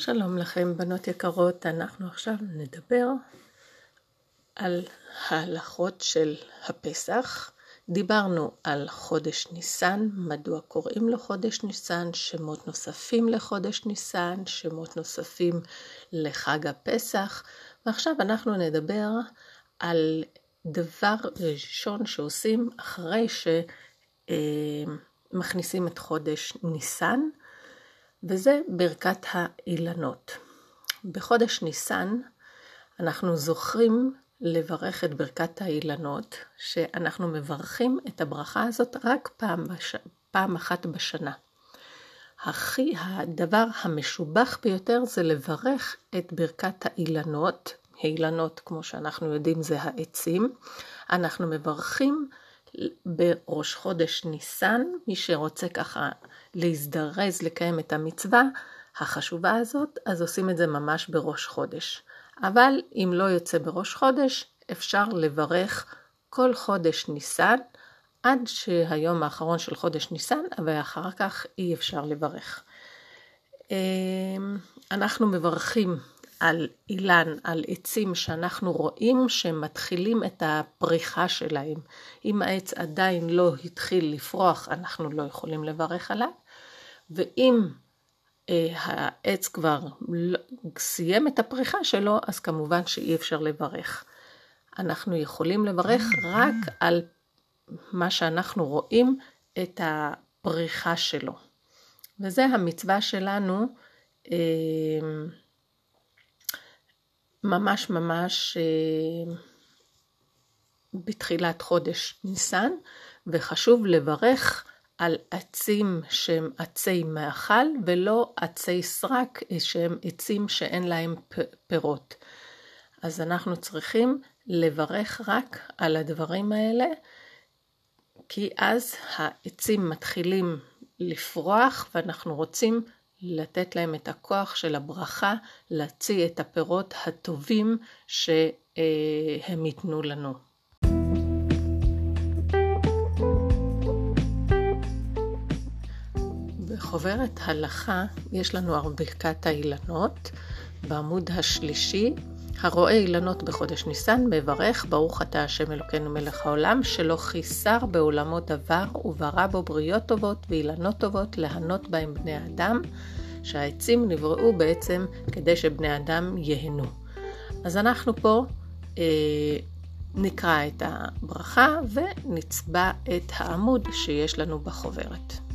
שלום לכם בנות יקרות, אנחנו עכשיו נדבר על ההלכות של הפסח. דיברנו על חודש ניסן, מדוע קוראים לו חודש ניסן, שמות נוספים לחודש ניסן, שמות נוספים לחג הפסח, ועכשיו אנחנו נדבר על דבר ראשון שעושים אחרי שמכניסים את חודש ניסן. וזה ברכת האילנות. בחודש ניסן אנחנו זוכרים לברך את ברכת האילנות, שאנחנו מברכים את הברכה הזאת רק פעם, בש... פעם אחת בשנה. הכי, הדבר המשובח ביותר זה לברך את ברכת האילנות, האילנות כמו שאנחנו יודעים זה העצים, אנחנו מברכים בראש חודש ניסן, מי שרוצה ככה להזדרז לקיים את המצווה החשובה הזאת, אז עושים את זה ממש בראש חודש. אבל אם לא יוצא בראש חודש, אפשר לברך כל חודש ניסן, עד שהיום האחרון של חודש ניסן, אבל אחר כך אי אפשר לברך. אמ, אנחנו מברכים על אילן, על עצים שאנחנו רואים שמתחילים את הפריחה שלהם. אם העץ עדיין לא התחיל לפרוח, אנחנו לא יכולים לברך עליו. ואם אה, העץ כבר לא, סיים את הפריחה שלו, אז כמובן שאי אפשר לברך. אנחנו יכולים לברך רק על מה שאנחנו רואים את הפריחה שלו. וזה המצווה שלנו אה, ממש ממש אה, בתחילת חודש ניסן, וחשוב לברך על עצים שהם עצי מאכל ולא עצי סרק שהם עצים שאין להם פירות. אז אנחנו צריכים לברך רק על הדברים האלה, כי אז העצים מתחילים לפרוח ואנחנו רוצים לתת להם את הכוח של הברכה להוציא את הפירות הטובים שהם ייתנו לנו. בחוברת הלכה יש לנו על האילנות בעמוד השלישי הרואה אילנות בחודש ניסן מברך ברוך אתה השם אלוקינו מלך העולם שלא חיסר בעולמו דבר וברא בו בריות טובות ואילנות טובות להנות בהם בני אדם שהעצים נבראו בעצם כדי שבני אדם ייהנו. אז אנחנו פה אה, נקרא את הברכה ונצבע את העמוד שיש לנו בחוברת.